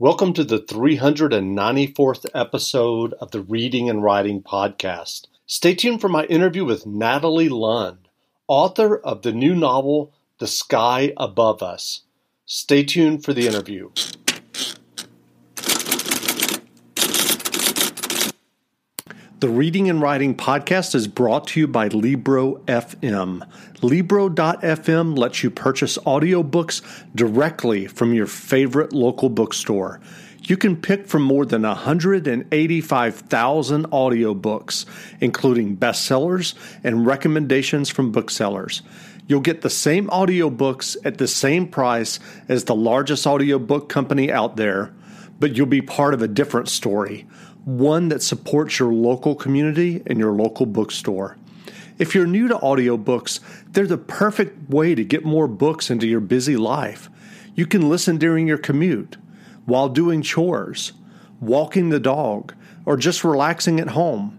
Welcome to the 394th episode of the Reading and Writing Podcast. Stay tuned for my interview with Natalie Lund, author of the new novel, The Sky Above Us. Stay tuned for the interview. The Reading and Writing Podcast is brought to you by Libro FM. Libro.fm lets you purchase audiobooks directly from your favorite local bookstore. You can pick from more than 185,000 audiobooks, including bestsellers and recommendations from booksellers. You'll get the same audiobooks at the same price as the largest audiobook company out there, but you'll be part of a different story one that supports your local community and your local bookstore. If you're new to audiobooks, they're the perfect way to get more books into your busy life. You can listen during your commute, while doing chores, walking the dog, or just relaxing at home.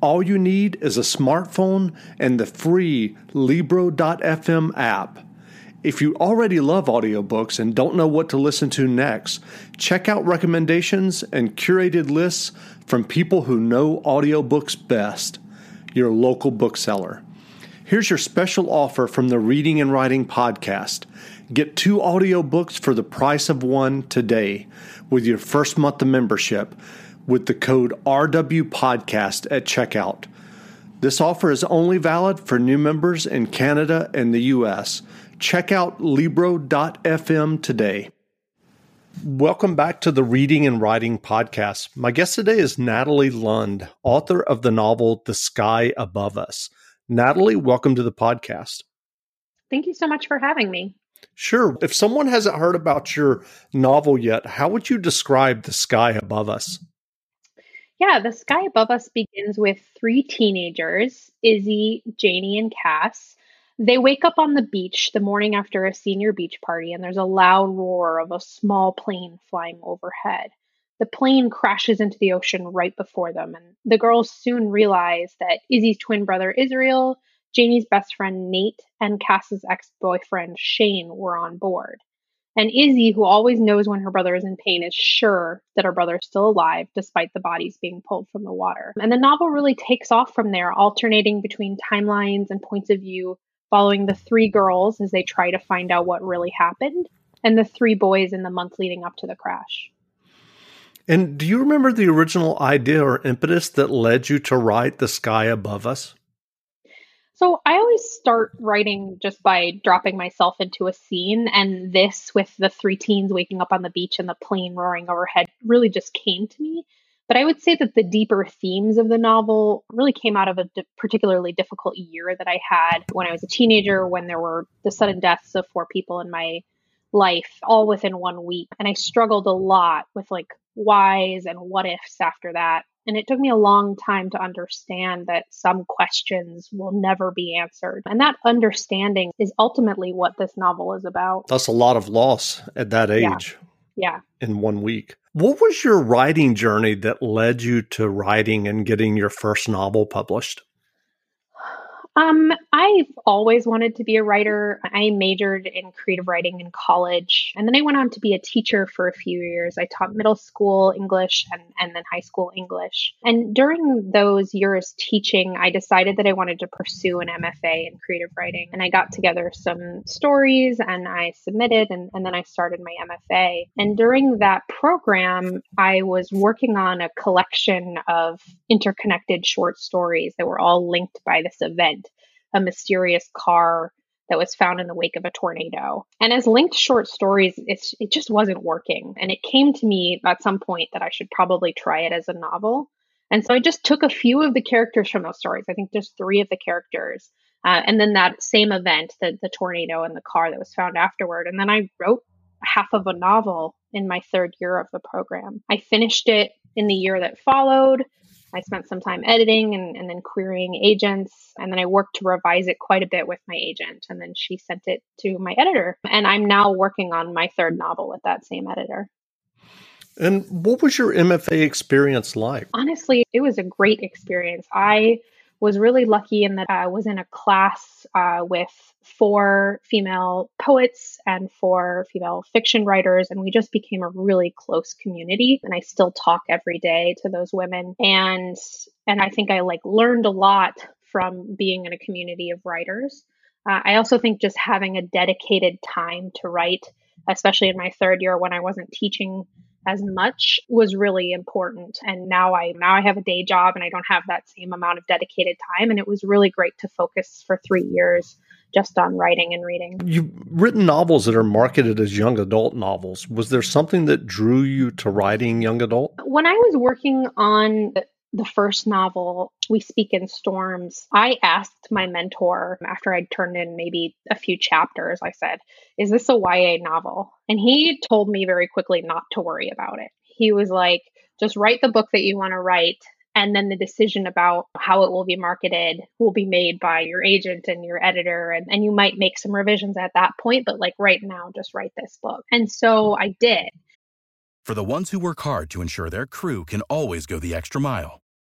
All you need is a smartphone and the free Libro.fm app. If you already love audiobooks and don't know what to listen to next, check out recommendations and curated lists from people who know audiobooks best, your local bookseller. Here's your special offer from the Reading and Writing Podcast. Get two audiobooks for the price of one today with your first month of membership with the code RWPodcast at checkout. This offer is only valid for new members in Canada and the US. Check out Libro.fm today. Welcome back to the Reading and Writing Podcast. My guest today is Natalie Lund, author of the novel The Sky Above Us. Natalie, welcome to the podcast. Thank you so much for having me. Sure. If someone hasn't heard about your novel yet, how would you describe The Sky Above Us? Yeah, The Sky Above Us begins with three teenagers Izzy, Janie, and Cass they wake up on the beach the morning after a senior beach party, and there's a loud roar of a small plane flying overhead. The plane crashes into the ocean right before them, and the girls soon realize that Izzy's twin brother Israel, Janie's best friend Nate, and Cass's ex boyfriend Shane were on board. And Izzy, who always knows when her brother is in pain, is sure that her brother is still alive despite the bodies being pulled from the water. And the novel really takes off from there, alternating between timelines and points of view following the three girls as they try to find out what really happened, and the three boys in the month leading up to the crash. And do you remember the original idea or impetus that led you to write The Sky Above Us? So I always start writing just by dropping myself into a scene, and this with the three teens waking up on the beach and the plane roaring overhead really just came to me. But I would say that the deeper themes of the novel really came out of a di- particularly difficult year that I had when I was a teenager, when there were the sudden deaths of four people in my life all within one week. And I struggled a lot with like whys and what ifs after that. And it took me a long time to understand that some questions will never be answered. And that understanding is ultimately what this novel is about. That's a lot of loss at that age. Yeah. yeah. In one week. What was your writing journey that led you to writing and getting your first novel published? Um, I've always wanted to be a writer. I majored in creative writing in college, and then I went on to be a teacher for a few years. I taught middle school English and, and then high school English. And during those years teaching, I decided that I wanted to pursue an MFA in creative writing. And I got together some stories and I submitted, and, and then I started my MFA. And during that program, I was working on a collection of interconnected short stories that were all linked by this event a mysterious car that was found in the wake of a tornado. And as linked short stories, it's, it just wasn't working. And it came to me at some point that I should probably try it as a novel. And so I just took a few of the characters from those stories. I think just three of the characters. Uh, and then that same event, the, the tornado and the car that was found afterward. And then I wrote half of a novel in my third year of the program. I finished it in the year that followed. I spent some time editing and, and then querying agents. And then I worked to revise it quite a bit with my agent. And then she sent it to my editor. And I'm now working on my third novel with that same editor. And what was your MFA experience like? Honestly, it was a great experience. I was really lucky in that I was in a class uh, with four female poets and four female fiction writers, and we just became a really close community. And I still talk every day to those women, and and I think I like learned a lot from being in a community of writers. Uh, I also think just having a dedicated time to write, especially in my third year when I wasn't teaching as much was really important. And now i now i have a day job and i don't have that same amount of dedicated time. And it was really great to focus for three years just on writing and reading. You've written novels that are marketed as young adult novels. Was there something that drew you to writing young adult? When i was working on the first novel, We Speak in Storms, I asked my mentor after I'd turned in maybe a few chapters, I said, Is this a YA novel? And he told me very quickly not to worry about it. He was like, Just write the book that you want to write. And then the decision about how it will be marketed will be made by your agent and your editor. And, and you might make some revisions at that point, but like right now, just write this book. And so I did. For the ones who work hard to ensure their crew can always go the extra mile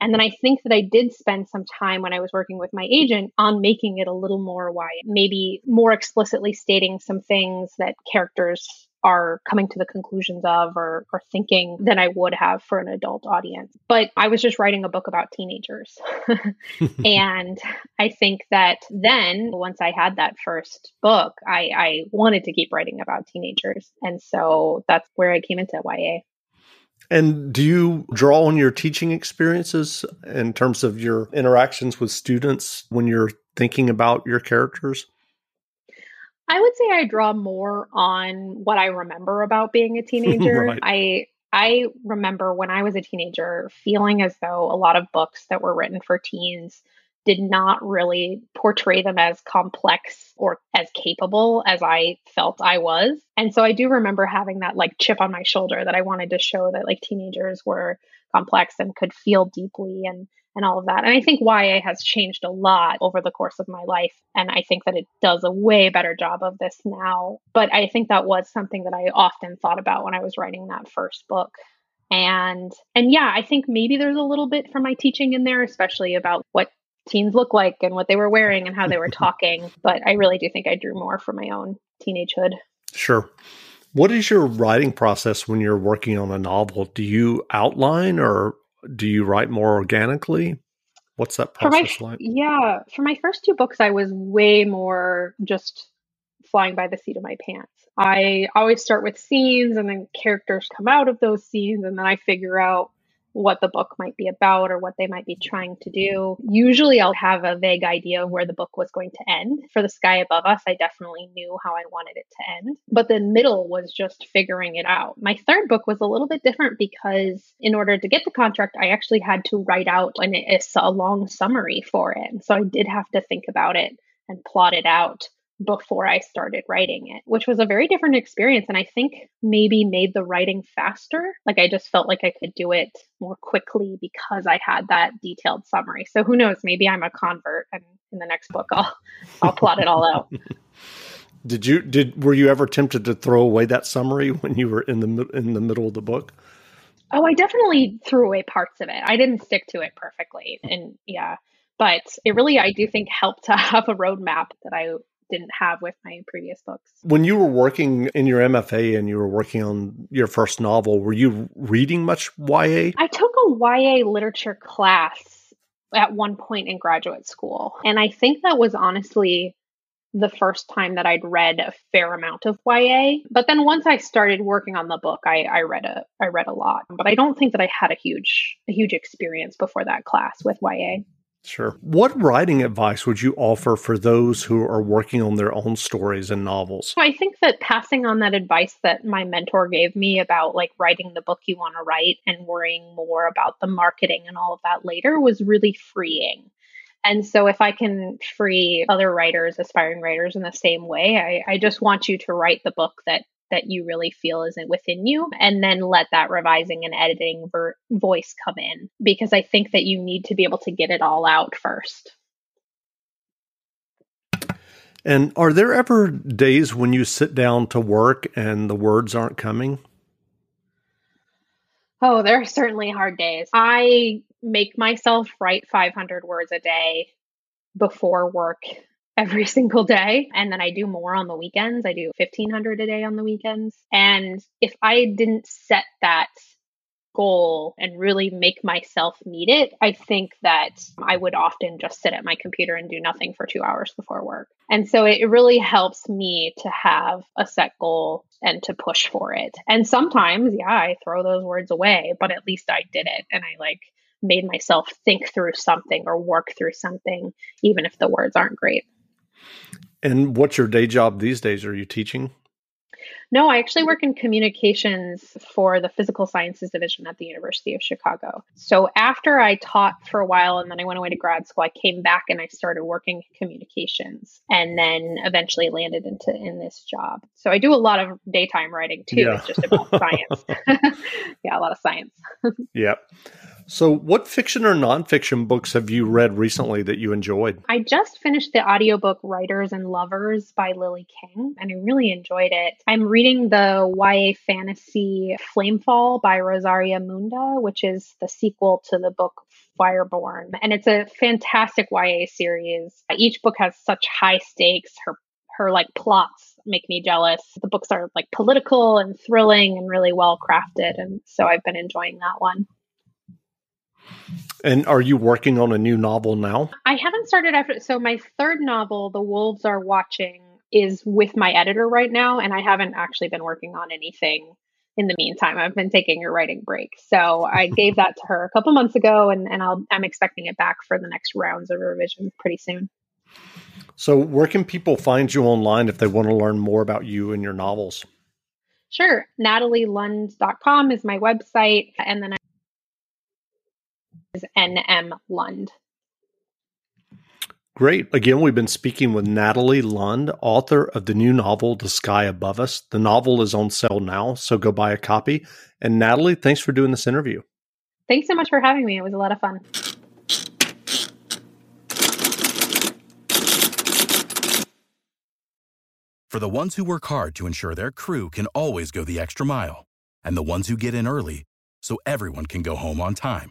And then I think that I did spend some time when I was working with my agent on making it a little more YA, maybe more explicitly stating some things that characters are coming to the conclusions of or, or thinking than I would have for an adult audience. But I was just writing a book about teenagers. and I think that then, once I had that first book, I, I wanted to keep writing about teenagers. And so that's where I came into YA. And do you draw on your teaching experiences in terms of your interactions with students when you're thinking about your characters? I would say I draw more on what I remember about being a teenager. right. I I remember when I was a teenager feeling as though a lot of books that were written for teens did not really portray them as complex or as capable as I felt I was. And so I do remember having that like chip on my shoulder that I wanted to show that like teenagers were complex and could feel deeply and and all of that. And I think YA has changed a lot over the course of my life. And I think that it does a way better job of this now. But I think that was something that I often thought about when I was writing that first book and and yeah i think maybe there's a little bit from my teaching in there especially about what teens look like and what they were wearing and how they were talking. But I really do think I drew more from my own teenagehood. Sure. What is your writing process when you're working on a novel? Do you outline or do you write more organically? What's that process my, like? Yeah, for my first two books, I was way more just flying by the seat of my pants. I always start with scenes and then characters come out of those scenes, and then I figure out what the book might be about or what they might be trying to do. Usually I'll have a vague idea of where the book was going to end. For The Sky Above Us, I definitely knew how I wanted it to end. But the middle was just figuring it out. My third book was a little bit different because in order to get the contract, I actually had to write out an, a long summary for it. So I did have to think about it and plot it out before I started writing it, which was a very different experience. And I think maybe made the writing faster. Like I just felt like I could do it more quickly because I had that detailed summary. So who knows? Maybe I'm a convert and in the next book I'll I'll plot it all out. Did you did were you ever tempted to throw away that summary when you were in the in the middle of the book? Oh, I definitely threw away parts of it. I didn't stick to it perfectly. And yeah, but it really I do think helped to have a roadmap that I didn't have with my previous books. When you were working in your MFA and you were working on your first novel, were you reading much YA? I took a YA literature class at one point in graduate school. And I think that was honestly the first time that I'd read a fair amount of YA. But then once I started working on the book, I, I read a I read a lot. But I don't think that I had a huge a huge experience before that class with YA. Sure. What writing advice would you offer for those who are working on their own stories and novels? I think that passing on that advice that my mentor gave me about like writing the book you want to write and worrying more about the marketing and all of that later was really freeing And so if I can free other writers, aspiring writers in the same way, I, I just want you to write the book that that you really feel isn't within you and then let that revising and editing ver- voice come in because I think that you need to be able to get it all out first. And are there ever days when you sit down to work and the words aren't coming? Oh, there are certainly hard days. I make myself write 500 words a day before work every single day. And then I do more on the weekends. I do 1500 a day on the weekends. And if I didn't set that goal and really make myself meet it, I think that I would often just sit at my computer and do nothing for two hours before work. And so it really helps me to have a set goal and to push for it. And sometimes, yeah, I throw those words away, but at least I did it and I like made myself think through something or work through something, even if the words aren't great. And what's your day job these days? Are you teaching? No, I actually work in communications for the physical sciences division at the University of Chicago. So after I taught for a while and then I went away to grad school, I came back and I started working communications and then eventually landed into in this job. So I do a lot of daytime writing too. Yeah. It's just about science. yeah, a lot of science. yep. So, what fiction or nonfiction books have you read recently that you enjoyed? I just finished the audiobook Writers and Lovers by Lily King, and I really enjoyed it. I'm reading the YA fantasy Flamefall by Rosaria Munda, which is the sequel to the book Fireborne. And it's a fantastic YA series. Each book has such high stakes. Her her like plots make me jealous. The books are like political and thrilling and really well crafted. And so I've been enjoying that one. And are you working on a new novel now? I haven't started after. So my third novel, The Wolves Are Watching, is with my editor right now, and I haven't actually been working on anything in the meantime. I've been taking a writing break. So I gave that to her a couple months ago, and, and I'll, I'm expecting it back for the next rounds of revision pretty soon. So, where can people find you online if they want to learn more about you and your novels? Sure. NatalieLund.com is my website. And then is N.M. Lund. Great. Again, we've been speaking with Natalie Lund, author of the new novel, The Sky Above Us. The novel is on sale now, so go buy a copy. And Natalie, thanks for doing this interview. Thanks so much for having me. It was a lot of fun. For the ones who work hard to ensure their crew can always go the extra mile, and the ones who get in early so everyone can go home on time